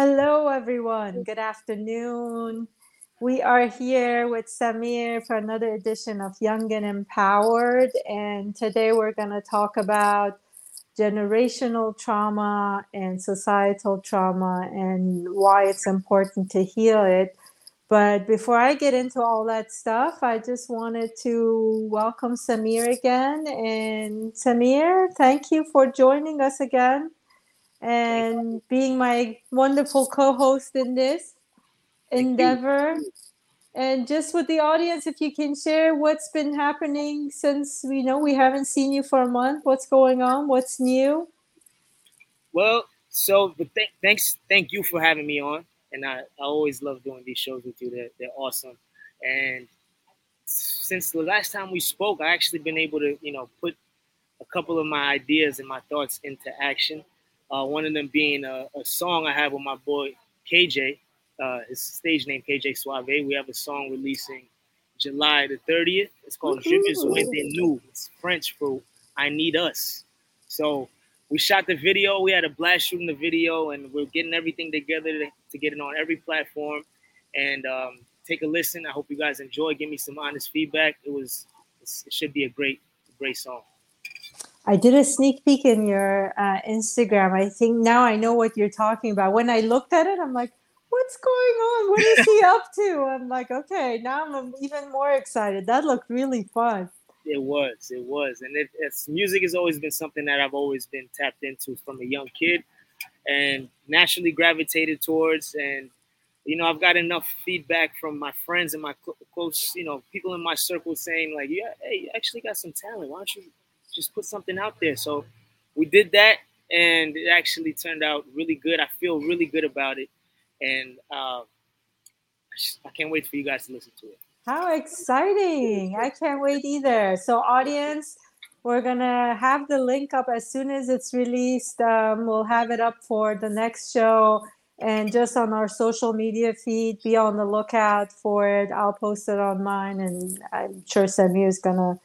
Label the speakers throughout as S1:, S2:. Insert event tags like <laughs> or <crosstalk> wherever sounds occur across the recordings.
S1: Hello, everyone. Good afternoon. We are here with Samir for another edition of Young and Empowered. And today we're going to talk about generational trauma and societal trauma and why it's important to heal it. But before I get into all that stuff, I just wanted to welcome Samir again. And Samir, thank you for joining us again and being my wonderful co-host in this endeavor. And just with the audience if you can share what's been happening since we know we haven't seen you for a month what's going on what's new?
S2: Well so but th- thanks thank you for having me on. And I, I always love doing these shows with you. They're, they're awesome. And since the last time we spoke i actually been able to you know put a couple of my ideas and my thoughts into action uh, one of them being a, a, song I have with my boy KJ, uh, his stage name KJ Suave. We have a song releasing July the 30th. It's called Je de nous. It's French for I need us. So we shot the video. We had a blast shooting the video, and we're getting everything together to, to get it on every platform. And um, take a listen. I hope you guys enjoy. Give me some honest feedback. It was it should be a great great song.
S1: I did a sneak peek in your uh, Instagram. I think now I know what you're talking about. When I looked at it, I'm like, what's going on? What is he up to? I'm like, okay, now I'm even more excited. That looked really fun.
S2: It was, it was, and it, it's music has always been something that I've always been tapped into from a young kid, and naturally gravitated towards. And you know, I've got enough feedback from my friends and my close, you know, people in my circle saying like, yeah, hey, you actually got some talent. Why don't you just put something out there. So we did that, and it actually turned out really good. I feel really good about it, and uh, I can't wait for you guys to listen to it.
S1: How exciting! I can't wait either. So, audience, we're gonna have the link up as soon as it's released. Um, we'll have it up for the next show and just on our social media feed. Be on the lookout for it. I'll post it on mine, and I'm sure Samir is gonna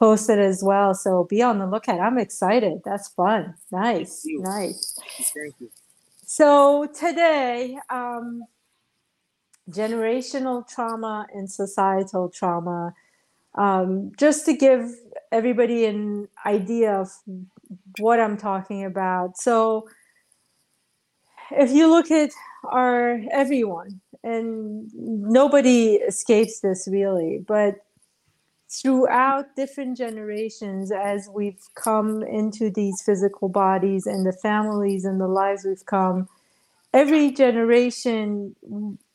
S1: posted as well. So be on the lookout. I'm excited. That's fun. Nice. Nice.
S2: Thank you.
S1: So today, um, generational trauma and societal trauma. Um, just to give everybody an idea of what I'm talking about. So, if you look at our everyone, and nobody escapes this really, but throughout different generations as we've come into these physical bodies and the families and the lives we've come. Every generation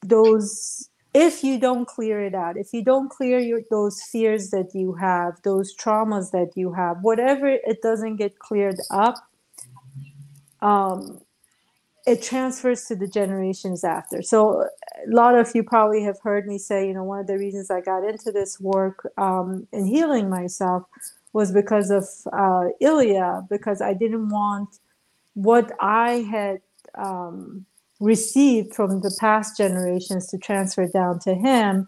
S1: those if you don't clear it out if you don't clear your, those fears that you have those traumas that you have whatever it doesn't get cleared up um, it transfers to the generations after. So a lot of you probably have heard me say, you know, one of the reasons I got into this work um, in healing myself was because of uh, Ilya, because I didn't want what I had um, received from the past generations to transfer down to him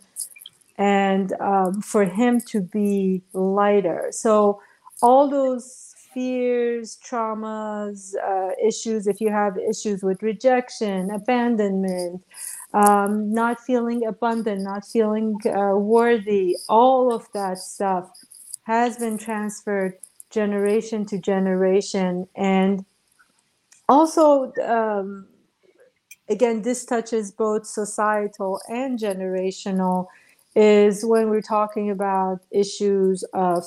S1: and um, for him to be lighter. So all those fears, traumas, uh, issues, if you have issues with rejection, abandonment, um, not feeling abundant, not feeling uh, worthy, all of that stuff has been transferred generation to generation. And also, um, again, this touches both societal and generational, is when we're talking about issues of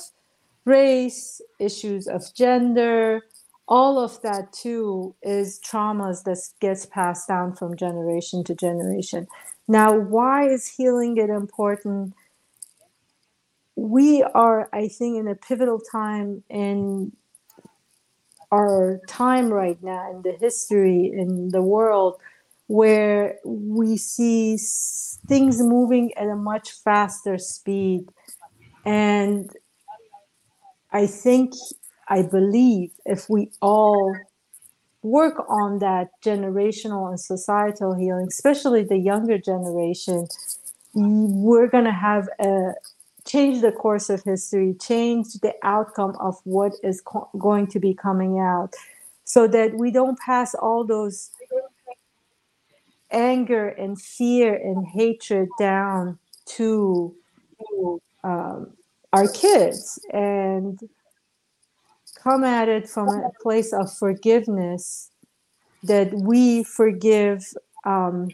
S1: race, issues of gender, all of that too is traumas that gets passed down from generation to generation. Now, why is healing it important? We are, I think, in a pivotal time in our time right now in the history in the world where we see things moving at a much faster speed and I think, I believe if we all work on that generational and societal healing, especially the younger generation, we're going to have a change the course of history, change the outcome of what is co- going to be coming out, so that we don't pass all those anger and fear and hatred down to um, our kids and come at it from a place of forgiveness that we forgive um,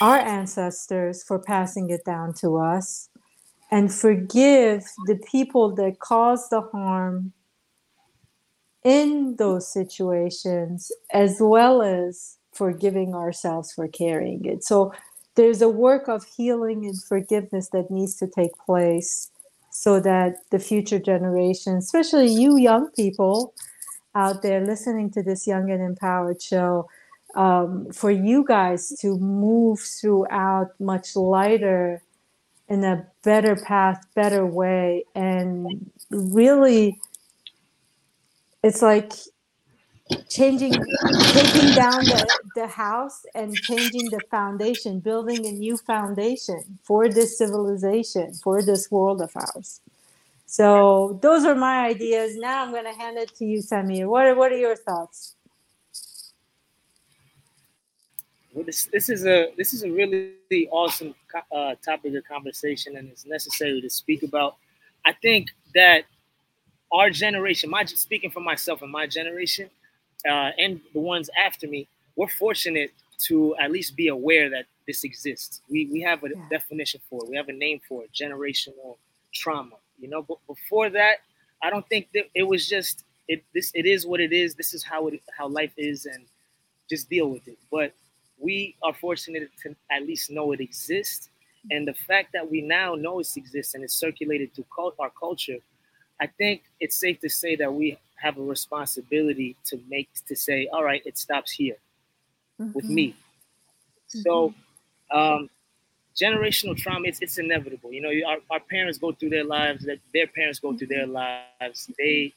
S1: our ancestors for passing it down to us and forgive the people that caused the harm in those situations as well as forgiving ourselves for carrying it. So there's a work of healing and forgiveness that needs to take place so that the future generations especially you young people out there listening to this young and empowered show um, for you guys to move throughout much lighter in a better path, better way, and really, it's like changing, taking down the, the house and changing the foundation, building a new foundation for this civilization, for this world of ours. So those are my ideas. Now I'm going to hand it to you, Samir. What, what are your thoughts?
S2: Well, this, this is a this is a really awesome uh, topic of conversation, and it's necessary to speak about. I think that our generation, my speaking for myself and my generation, uh, and the ones after me, we're fortunate to at least be aware that this exists. We we have a yeah. definition for it. We have a name for it: generational trauma. You know, but before that, I don't think that it was just it. This it is what it is. This is how it how life is, and just deal with it. But we are fortunate to at least know it exists. And the fact that we now know it exists and it's circulated to our culture, I think it's safe to say that we have a responsibility to make to say, all right, it stops here mm-hmm. with me. Mm-hmm. So, um, generational trauma, it's, it's inevitable. You know, our, our parents go through their lives, that their parents go through their lives. They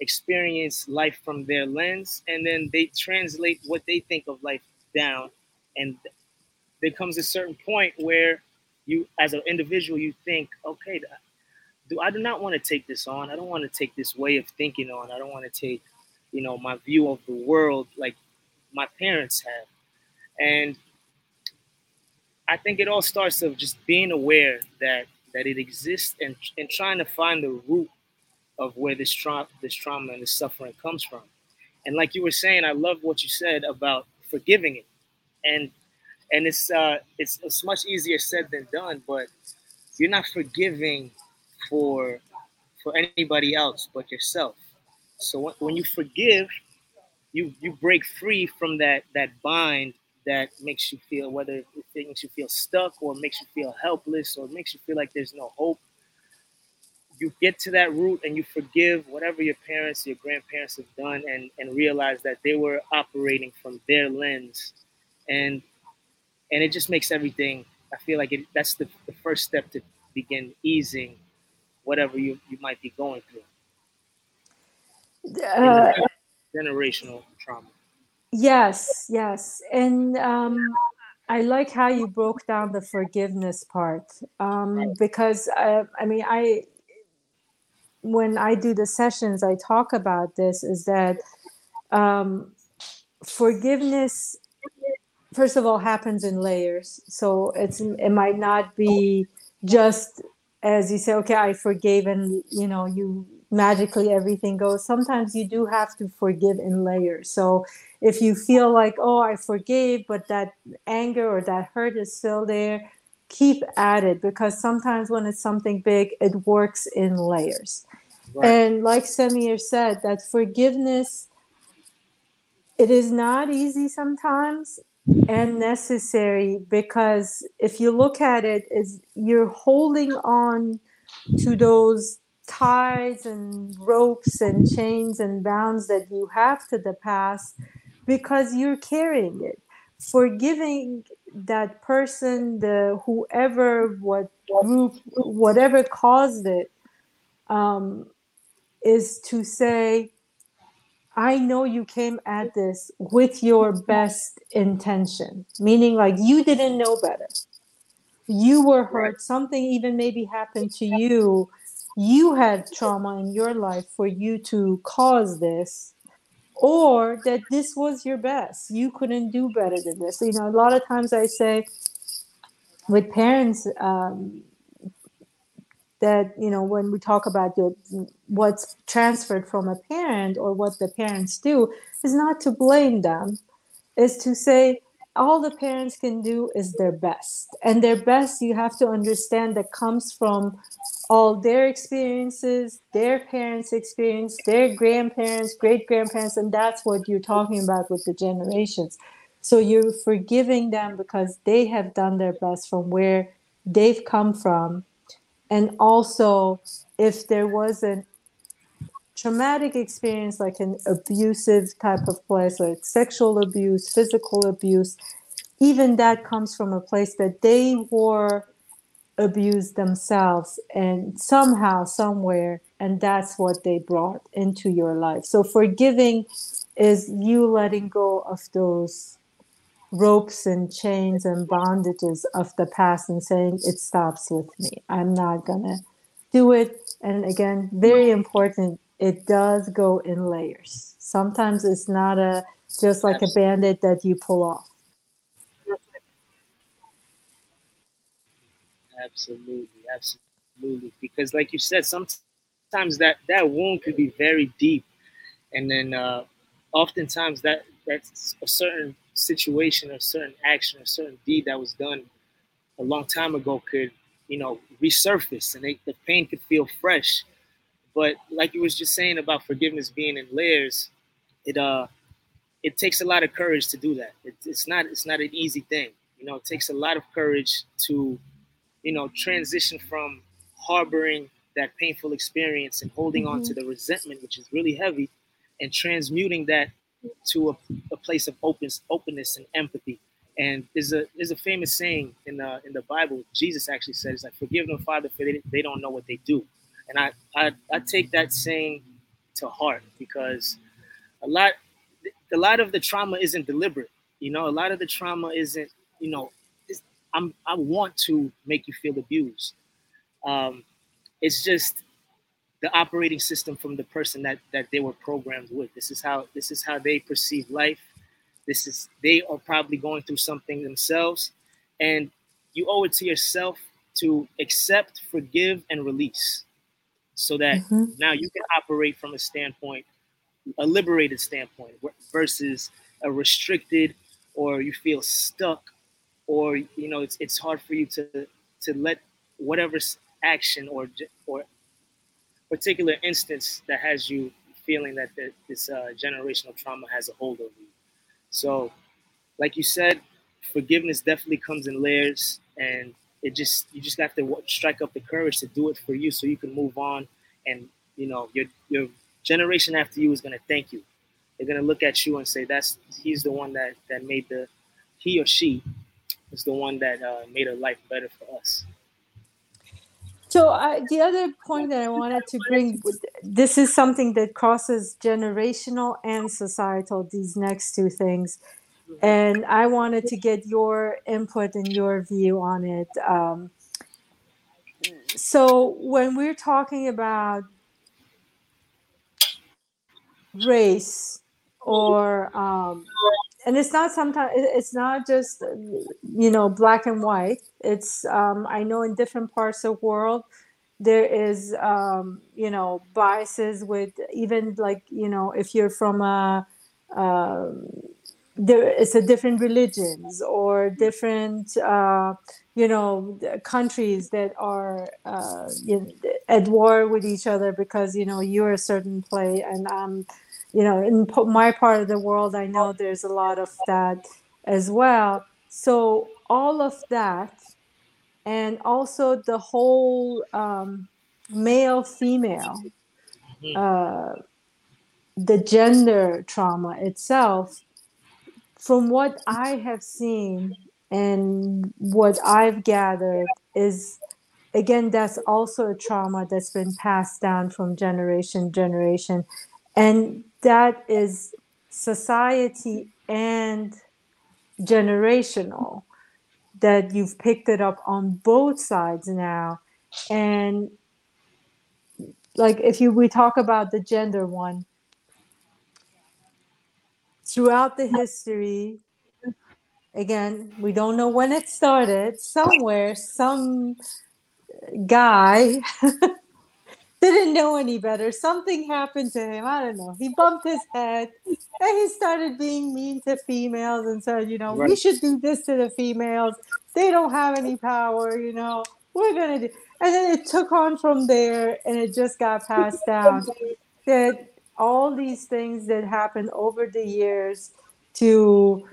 S2: experience life from their lens, and then they translate what they think of life down and there comes a certain point where you as an individual you think okay do i do not want to take this on. I don't want to take this way of thinking on. I don't want to take you know my view of the world like my parents have. And i think it all starts of just being aware that that it exists and and trying to find the root of where this trauma this trauma and this suffering comes from. And like you were saying i love what you said about forgiving it, and and it's uh, it's it's much easier said than done. But you're not forgiving for for anybody else but yourself. So when, you forgive, you you break free from that that bind that makes you feel whether it makes you feel stuck or makes you feel helpless or makes you feel like there's no hope you get to that root and you forgive whatever your parents, your grandparents have done, and and realize that they were operating from their lens, and and it just makes everything. I feel like it, that's the, the first step to begin easing whatever you, you might be going through. Uh, generational trauma.
S1: Yes, yes, and um, I like how you broke down the forgiveness part um, because I, uh, I mean I when I do the sessions, I talk about this is that um, forgiveness, first of all, happens in layers. So it's it might not be just as you say, okay, I forgave, and you know, you magically everything goes. Sometimes you do have to forgive in layers. So if you feel like, oh, I forgave, but that anger or that hurt is still there, keep at it because sometimes when it's something big, it works in layers. Right. And like Samir said, that forgiveness, it is not easy sometimes and necessary because if you look at it, is you're holding on to those ties and ropes and chains and bounds that you have to the past because you're carrying it. Forgiving that person, the whoever, what group, whatever caused it, um, is to say, I know you came at this with your best intention, meaning like you didn't know better. You were hurt, something even maybe happened to you. You had trauma in your life for you to cause this or that this was your best you couldn't do better than this you know a lot of times i say with parents um, that you know when we talk about the, what's transferred from a parent or what the parents do is not to blame them. Is to say all the parents can do is their best. And their best you have to understand that comes from all their experiences their parents experience their grandparents great grandparents and that's what you're talking about with the generations. So you're forgiving them because they have done their best from where they've come from and also if there was a traumatic experience like an abusive type of place like sexual abuse physical abuse even that comes from a place that they were abused themselves and somehow somewhere and that's what they brought into your life. So forgiving is you letting go of those ropes and chains and bondages of the past and saying it stops with me. I'm not gonna do it. And again very important it does go in layers. Sometimes it's not a just like a band-aid that you pull off.
S2: Absolutely absolutely. Because like you said sometimes that that wound could be very deep. And then uh oftentimes that that's a certain situation, or certain action, or certain deed that was done a long time ago could, you know, resurface and they, the pain could feel fresh. But like you was just saying about forgiveness being in layers, it uh, it takes a lot of courage to do that. It, it's not it's not an easy thing. You know, it takes a lot of courage to, you know, transition from harboring that painful experience and holding mm-hmm. on to the resentment, which is really heavy, and transmuting that to a, a place of openness, openness and empathy. And there's a there's a famous saying in the in the Bible. Jesus actually says like, "Forgive them, Father, for they, they don't know what they do." And I, I I take that saying to heart because a lot a lot of the trauma isn't deliberate. You know, a lot of the trauma isn't you know I'm I want to make you feel abused. Um, it's just the operating system from the person that that they were programmed with. This is how this is how they perceive life. This is they are probably going through something themselves, and you owe it to yourself to accept, forgive, and release, so that mm-hmm. now you can operate from a standpoint, a liberated standpoint, versus a restricted, or you feel stuck, or you know it's it's hard for you to to let whatever action or or particular instance that has you feeling that the, this uh, generational trauma has a hold over you. So, like you said, forgiveness definitely comes in layers, and it just you just have to strike up the courage to do it for you, so you can move on, and you know your your generation after you is going to thank you. They're going to look at you and say, "That's he's the one that that made the he or she is the one that uh, made a life better for us."
S1: So uh, the other point that I wanted to bring, this is something that crosses generational and societal. These next two things, and I wanted to get your input and your view on it. Um, so when we're talking about race or um, and it's not sometimes it's not just you know black and white. It's um, i know in different parts of the world there is um, you know biases with even like you know if you're from a uh, there it's a different religions or different uh, you know countries that are uh, at war with each other because you know you're a certain play and i'm you know, in my part of the world, I know there's a lot of that as well. So all of that, and also the whole um, male female, mm-hmm. uh, the gender trauma itself, from what I have seen and what I've gathered is again that's also a trauma that's been passed down from generation to generation and that is society and generational that you've picked it up on both sides now. And like if you we talk about the gender one throughout the history again we don't know when it started somewhere some guy <laughs> didn't know any better. Something happened to him. I don't know. He bumped his head and he started being mean to females and said you know right. we should do this to the females. They don't have any power you know. We're gonna do and then it took on from there and it just got passed down. That all these things that happened over the years to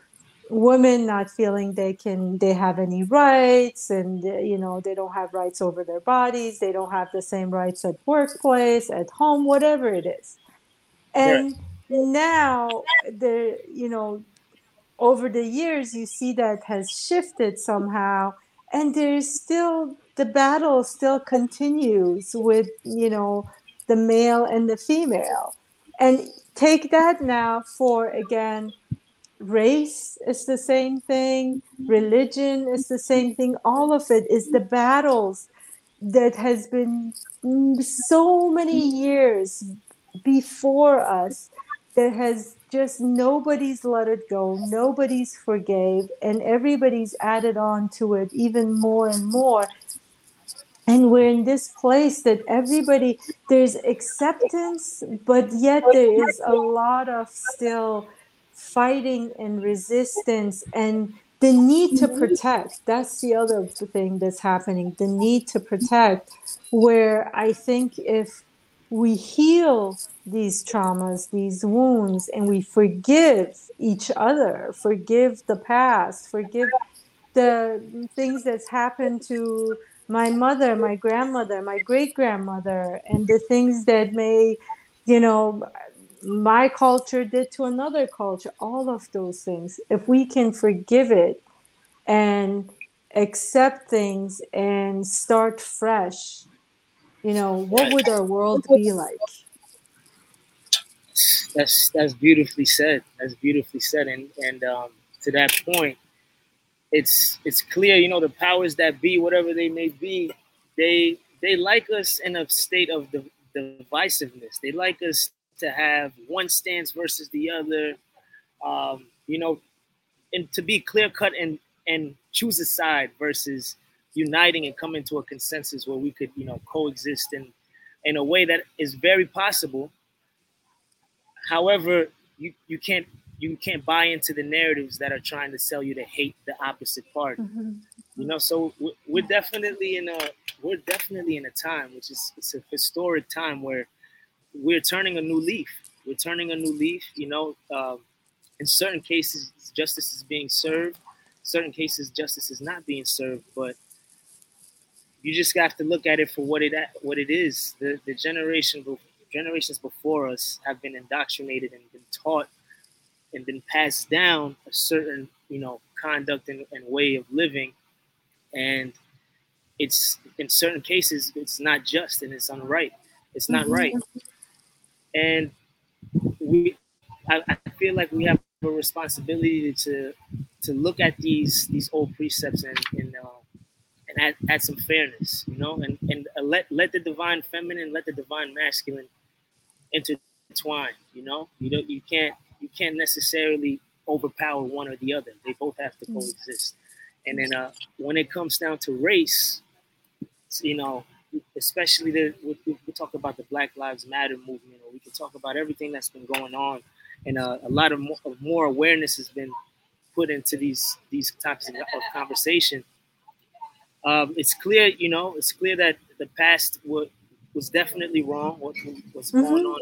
S1: women not feeling they can they have any rights and uh, you know they don't have rights over their bodies they don't have the same rights at workplace at home whatever it is. And now the you know over the years you see that has shifted somehow and there's still the battle still continues with you know the male and the female. And take that now for again race is the same thing religion is the same thing all of it is the battles that has been mm, so many years before us that has just nobody's let it go nobody's forgave and everybody's added on to it even more and more. And we're in this place that everybody there's acceptance but yet there is a lot of still fighting and resistance and the need to protect. That's the other thing that's happening the need to protect where i think if we heal these traumas these wounds and we forgive each other forgive the past forgive the things that's happened to my mother my grandmother my great grandmother and the things that may you know my culture did to another culture, all of those things. If we can forgive it and accept things and start fresh, you know, what would our world be like?
S2: That's that's beautifully said. That's beautifully said. And and um, to that point, it's it's clear, you know, the powers that be, whatever they may be, they they like us in a state of the divisiveness. They like us to have one stance versus the other, um, you know, and to be clear cut and and choose a side versus uniting and coming to a consensus where we could, you know, coexist in in a way that is very possible. However, you you can't you can't buy into the narratives that are trying to sell you to hate the opposite party. Mm-hmm. You know, so we're definitely in a we're definitely in a time which is it's a historic time where we're turning a new leaf. We're turning a new leaf. You know, um, in certain cases, justice is being served. Certain cases, justice is not being served. But you just have to look at it for what it what it is. The the generation generations before us have been indoctrinated and been taught and been passed down a certain you know conduct and, and way of living, and it's in certain cases it's not just and it's unright. It's not mm-hmm. right and we I, I, feel like we have a responsibility to to look at these these old precepts and and, uh, and add, add some fairness, you know, and and let let the divine feminine, let the divine masculine intertwine. You know, you don't you can't you can't necessarily overpower one or the other. They both have to coexist. And then uh, when it comes down to race, you know, especially the we, we, talk about the Black Lives Matter movement, or we can talk about everything that's been going on, and uh, a lot of more, of more, awareness has been put into these these types of, of conversation. Um, it's clear, you know, it's clear that the past was, was definitely wrong. What was mm-hmm. going on,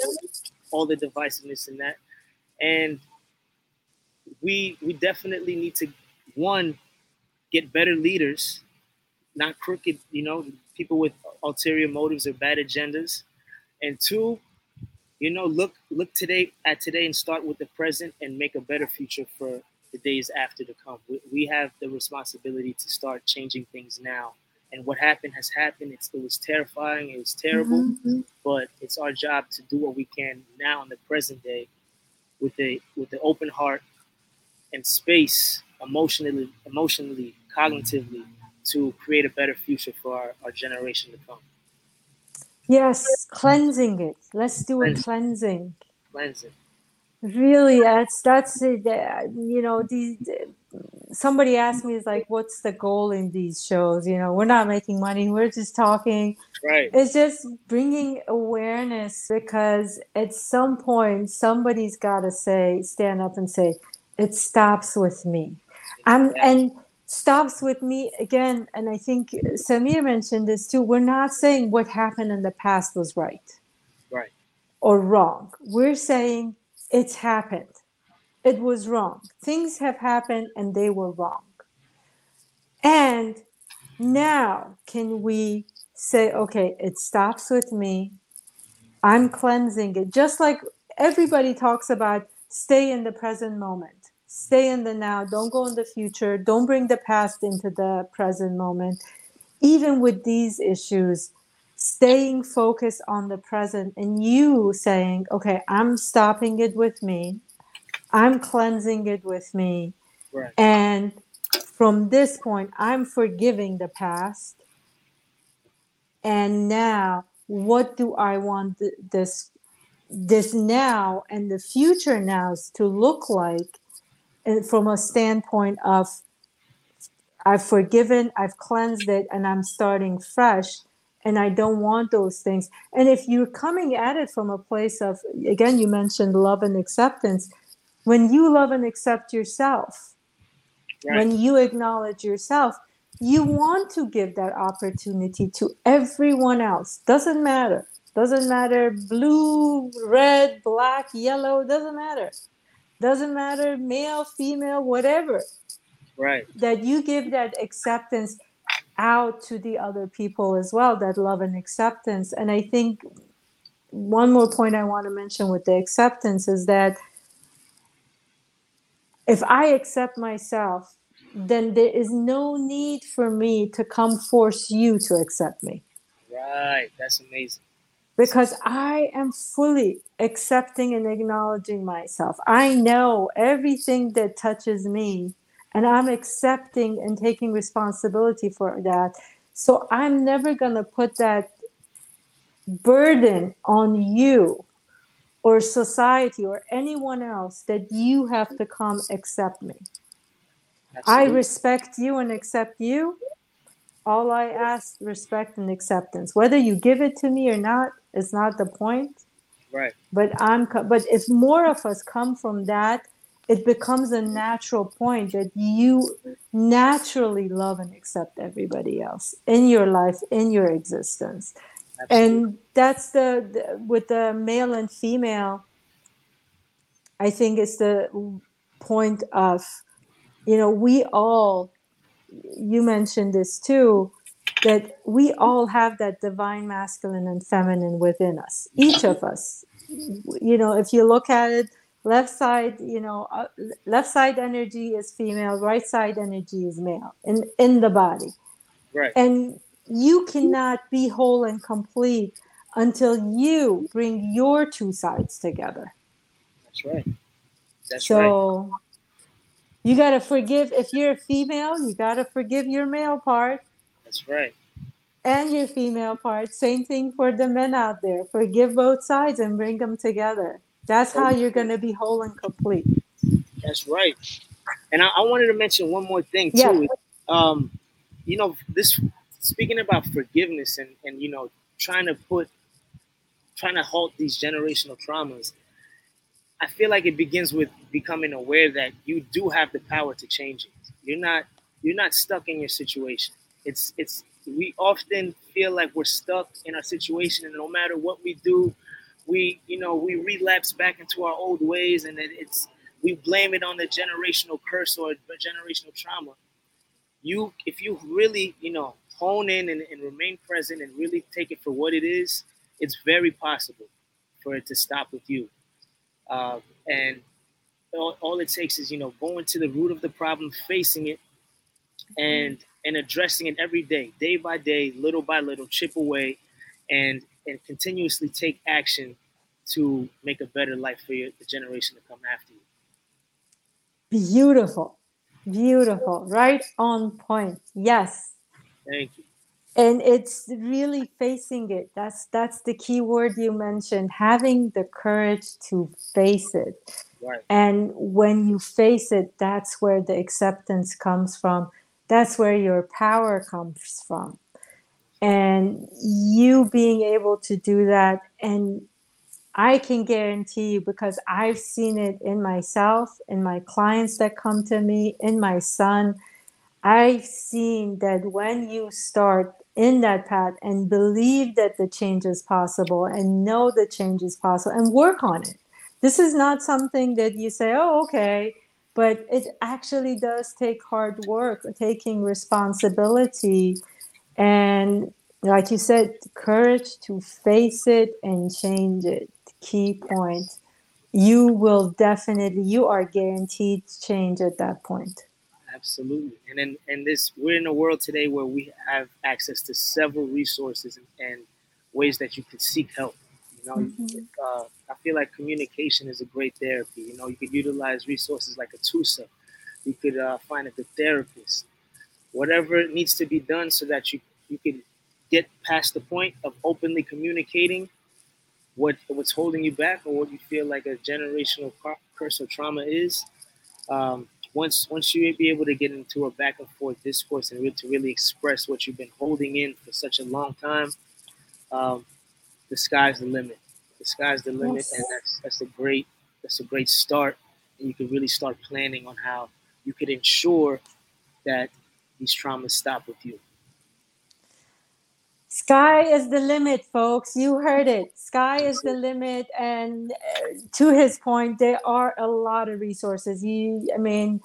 S2: all the divisiveness in that, and we we definitely need to one get better leaders, not crooked, you know, people with ulterior motives or bad agendas. And two, you know, look look today at today and start with the present and make a better future for the days after to come. We, we have the responsibility to start changing things now. And what happened has happened. It's, it was terrifying. It was terrible. Mm-hmm. But it's our job to do what we can now in the present day, with a with the open heart and space, emotionally, emotionally, cognitively, to create a better future for our, our generation to come.
S1: Yes, cleansing it. Let's do cleansing. a cleansing.
S2: Cleansing.
S1: really that's that's it you know these somebody asked me is like what's the goal in these shows you know we're not making money we're just talking
S2: right
S1: it's just bringing awareness because at some point somebody's got to say stand up and say it stops with me i'm and stops with me again and i think samir mentioned this too we're not saying what happened in the past was right
S2: right
S1: or wrong we're saying it's happened it was wrong. Things have happened and they were wrong. And now can we say, okay, it stops with me. I'm cleansing it. Just like everybody talks about stay in the present moment, stay in the now, don't go in the future, don't bring the past into the present moment. Even with these issues, staying focused on the present and you saying, okay, I'm stopping it with me. I'm cleansing it with me.
S2: right
S1: And from this point, I'm forgiving the past. And now, what do I want th- this this now and the future nows to look like? And from a standpoint of I've forgiven, I've cleansed it, and I'm starting fresh. And I don't want those things. And if you're coming at it from a place of, again, you mentioned love and acceptance, when you love and accept yourself,
S2: right
S1: when you acknowledge yourself, you want to give that opportunity to everyone else. Doesn't matter. Doesn't matter blue, red, black, yellow, doesn't matter. Doesn't matter male, female, whatever.
S2: right
S1: That you give that acceptance out to the other people as well, that love and acceptance. And I think one more point I want to mention with the acceptance is that if I accept myself, then there is no need for me to come force you to accept me
S2: right that's amazing
S1: because I am fully accepting and acknowledging myself. I know everything that touches me, and I'm accepting and taking responsibility for that. So I'm never going to put that burden on you or society or anyone else that you have to come accept me. I respect you and accept you. All I ask, respect and acceptance. Whether you give it to me or not is not the point.
S2: right
S1: But I'm. But if more of us come from that, it becomes a natural point that you naturally love and accept everybody else in your life, in your existence
S2: Absolutely.
S1: and that's the, the with the male and female i think it's the point of you know we all you mentioned this too that we all have that divine masculine and feminine within us each of us. You know if you look at it left side you know uh, left side energy is female right side energy is male in in the body.
S2: Right.
S1: And you cannot be whole and complete until you bring your two sides together.
S2: that's right. That's right.
S1: So you got to forgive if you're a female, you got to forgive your male part
S2: that's right
S1: and your female part. Same thing for the men out there. Forgive both sides and bring them together. That's how you're going to be whole and complete.
S2: That's right. And I, I wanted to mention one more thing too.
S1: Yeah.
S2: Um, you know, this speaking about forgiveness and, and you know, trying to put trying to halt these generational traumas, I feel like it begins with becoming aware that you do have the power to change it. You're not you're not stuck in your situation. It's it's we often feel like we're stuck in our situation and no matter what we do, we you know, we relapse back into our old ways and it's we blame it on the generational curse or generational trauma. You, if you really, you know, hone in and, and remain present and really take it for what it is, it's very possible for it to stop with you. Uh, and all, all it takes is, you know, going to the root of the problem, facing it, and and addressing it every day, day by day, little by little, chip away, and and continuously take action to make a better life for your, the generation to come after you.
S1: Beautiful. Beautiful. Right on point. Yes.
S2: Thank you.
S1: And it's really facing it that's that's the key word you mentioned having the courage to face it
S2: Right.
S1: And when you face it, that's where the acceptance comes from. That's where your power comes from. And you being able to do that, and I can guarantee you because I've seen it in myself, in my clients that come to me, in my son. I've seen that when you start in that path and believe that the change is possible and know the change is possible and work on it. This is not something that you say, oh, okay, but it actually does take hard work, taking responsibility. And like you said, courage to face it and change it. Key point. You will definitely, you are guaranteed change at that point.
S2: Absolutely. And then and this we're in a world today where we have access to several resources and, and ways that you can seek help. You know, mm-hmm. uh, I feel like communication is a great therapy. You know, you could utilize resources like a TUSA. You could uh, find a good therapist. Whatever needs to be done so that you you can get past the point of openly communicating what what's holding you back or what you feel like a generational curse or trauma is. Um, once once you be able to get into a back and forth discourse and really, to really express what you've been holding in for such a long time, um, the sky's the limit. The sky's the limit, yes. and that's that's a great that's a great start. And you can really start planning on how you could ensure that these traumas stop with you.
S1: Sky is the limit, folks. You heard it. Sky is the limit. And uh, to his point, there are a lot of resources. You, I mean,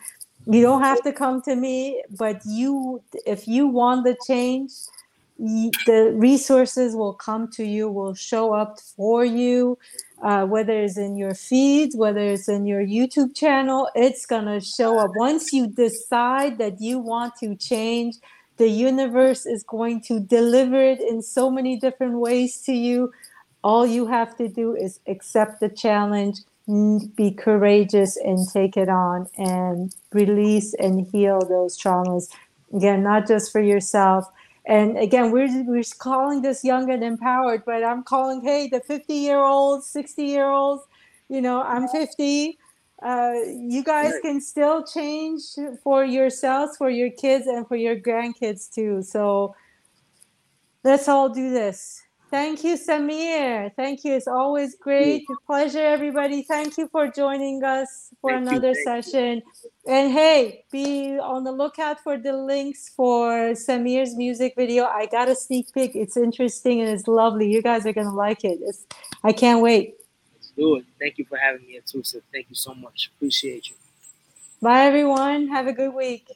S1: you don't have to come to me, but you, if you want the change, the resources will come to you, will show up for you, uh, whether it's in your feeds, whether it's in your YouTube channel, it's gonna show up. Once you decide that you want to change, the universe is going to deliver it in so many different ways to you. All you have to do is accept the challenge, be courageous, and take it on and release and heal those traumas. Again, not just for yourself. And again, we're, we're calling this young and empowered, but I'm calling, hey, the 50 year olds, 60 year olds, you know, I'm 50 uh, you guys can still change for yourselves, for your kids, and for your grandkids too. So let's all do this. Thank you, Samir. Thank you. It's always great. Pleasure, everybody. Thank you for joining us for Thank another session. You. And hey, be on the lookout for the links for Samir's music video. I got a sneak peek. It's interesting and it's lovely. You guys are going to like it. It's, I can't wait
S2: do it. Thank you for having me at TUSA. Thank you so much. Appreciate you.
S1: Bye, everyone. Have a good week.